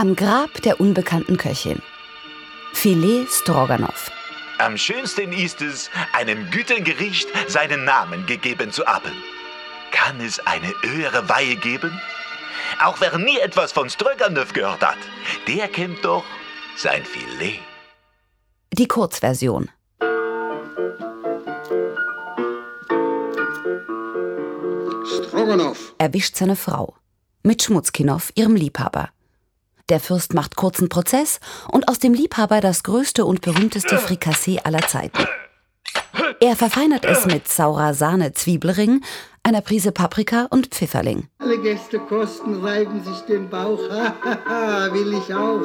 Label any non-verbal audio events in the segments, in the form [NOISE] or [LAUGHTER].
Am Grab der unbekannten Köchin. Filet Stroganoff. Am schönsten ist es, einem Gütergericht seinen Namen gegeben zu haben. Kann es eine höhere Weihe geben? Auch wer nie etwas von Stroganoff gehört hat, der kennt doch sein Filet. Die Kurzversion. Stroganoff. Erwischt seine Frau. Mit Schmutzkinow, ihrem Liebhaber. Der Fürst macht kurzen Prozess und aus dem Liebhaber das größte und berühmteste Frikassee aller Zeiten. Er verfeinert es mit saurer Sahne Zwiebelring, einer Prise Paprika und Pfifferling. Alle Gäste kosten, reiben sich den Bauch. Will ich auch.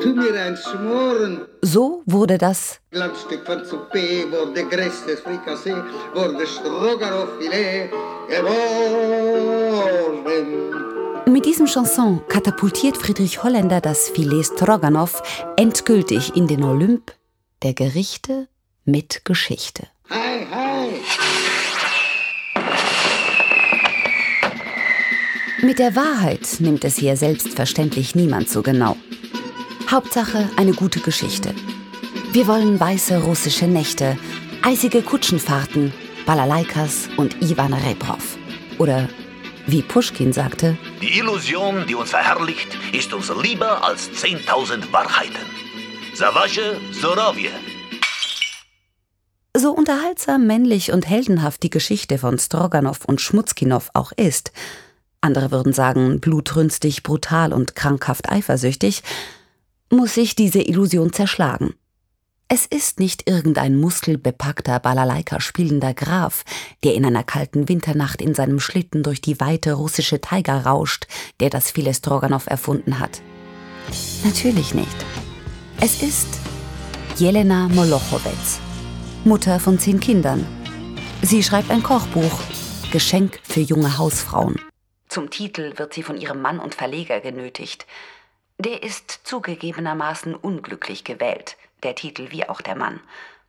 tu mir ein Schmoren. So wurde das Glanzstück von Souper wurde größtes Frikassee, wurde Stroganoff-Filet geworden. Mit diesem Chanson katapultiert Friedrich Holländer das Filet Stroganoff endgültig in den Olymp der Gerichte mit Geschichte. Hi, hi. Mit der Wahrheit nimmt es hier selbstverständlich niemand so genau. Hauptsache eine gute Geschichte. Wir wollen weiße russische Nächte, eisige Kutschenfahrten, Balalaikas und Ivan Reprov. Oder wie Puschkin sagte, Die Illusion, die uns verherrlicht, ist uns lieber als 10.000 Wahrheiten. Savage Zorovje. so unterhaltsam, männlich und heldenhaft die Geschichte von Stroganow und Schmutzkinow auch ist, andere würden sagen blutrünstig, brutal und krankhaft eifersüchtig, muss sich diese Illusion zerschlagen. Es ist nicht irgendein muskelbepackter Balalaika spielender Graf, der in einer kalten Winternacht in seinem Schlitten durch die weite russische Taiga rauscht, der das Filet Stroganow erfunden hat. Natürlich nicht. Es ist Jelena Molochowetz, Mutter von zehn Kindern. Sie schreibt ein Kochbuch, Geschenk für junge Hausfrauen. Zum Titel wird sie von ihrem Mann und Verleger genötigt. Der ist zugegebenermaßen unglücklich gewählt, der Titel wie auch der Mann.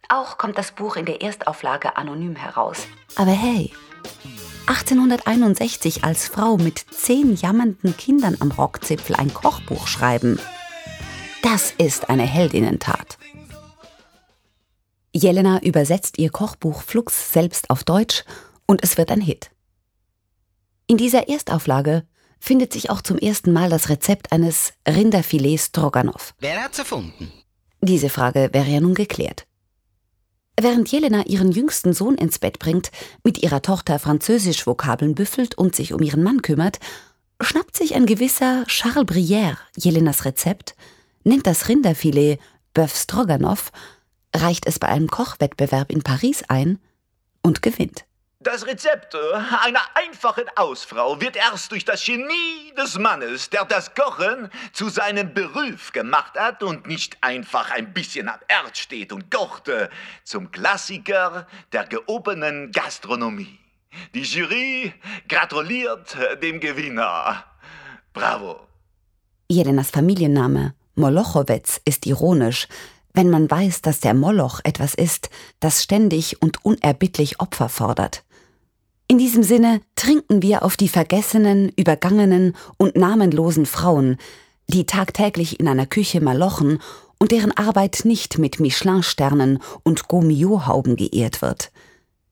Auch kommt das Buch in der Erstauflage anonym heraus. Aber hey, 1861 als Frau mit zehn jammernden Kindern am Rockzipfel ein Kochbuch schreiben, das ist eine Heldinnentat. Jelena übersetzt ihr Kochbuch Flux selbst auf Deutsch und es wird ein Hit. In dieser Erstauflage findet sich auch zum ersten Mal das Rezept eines Rinderfilet Stroganoff. Wer hat's erfunden? Diese Frage wäre ja nun geklärt. Während Jelena ihren jüngsten Sohn ins Bett bringt, mit ihrer Tochter Französisch-Vokabeln büffelt und sich um ihren Mann kümmert, schnappt sich ein gewisser Charles Brière Jelenas Rezept, nennt das Rinderfilet Bœuf Stroganoff, reicht es bei einem Kochwettbewerb in Paris ein und gewinnt. Das Rezept äh, einer einfachen Hausfrau wird erst durch das Genie des Mannes, der das Kochen zu seinem Beruf gemacht hat und nicht einfach ein bisschen am Erd steht und kochte, zum Klassiker der gehobenen Gastronomie. Die Jury gratuliert äh, dem Gewinner. Bravo. Jelenas Familienname Molochowetz ist ironisch, wenn man weiß, dass der Moloch etwas ist, das ständig und unerbittlich Opfer fordert. In diesem Sinne trinken wir auf die vergessenen, übergangenen und namenlosen Frauen, die tagtäglich in einer Küche malochen und deren Arbeit nicht mit Michelin-Sternen und Gomio-Hauben geehrt wird.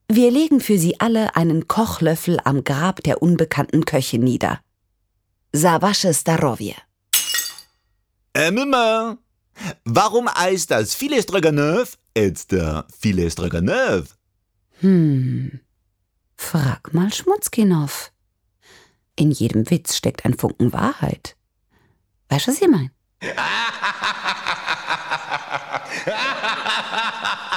Wir legen für sie alle einen Kochlöffel am Grab der unbekannten Köche nieder. Savasche Starovje. Äh, Mama, warum heißt das Filet Stroganoff jetzt der Filet Stroganoff? Hm. Frag mal Schmutzkinow. In jedem Witz steckt ein Funken Wahrheit. Weißt du, was ich mein? [LAUGHS]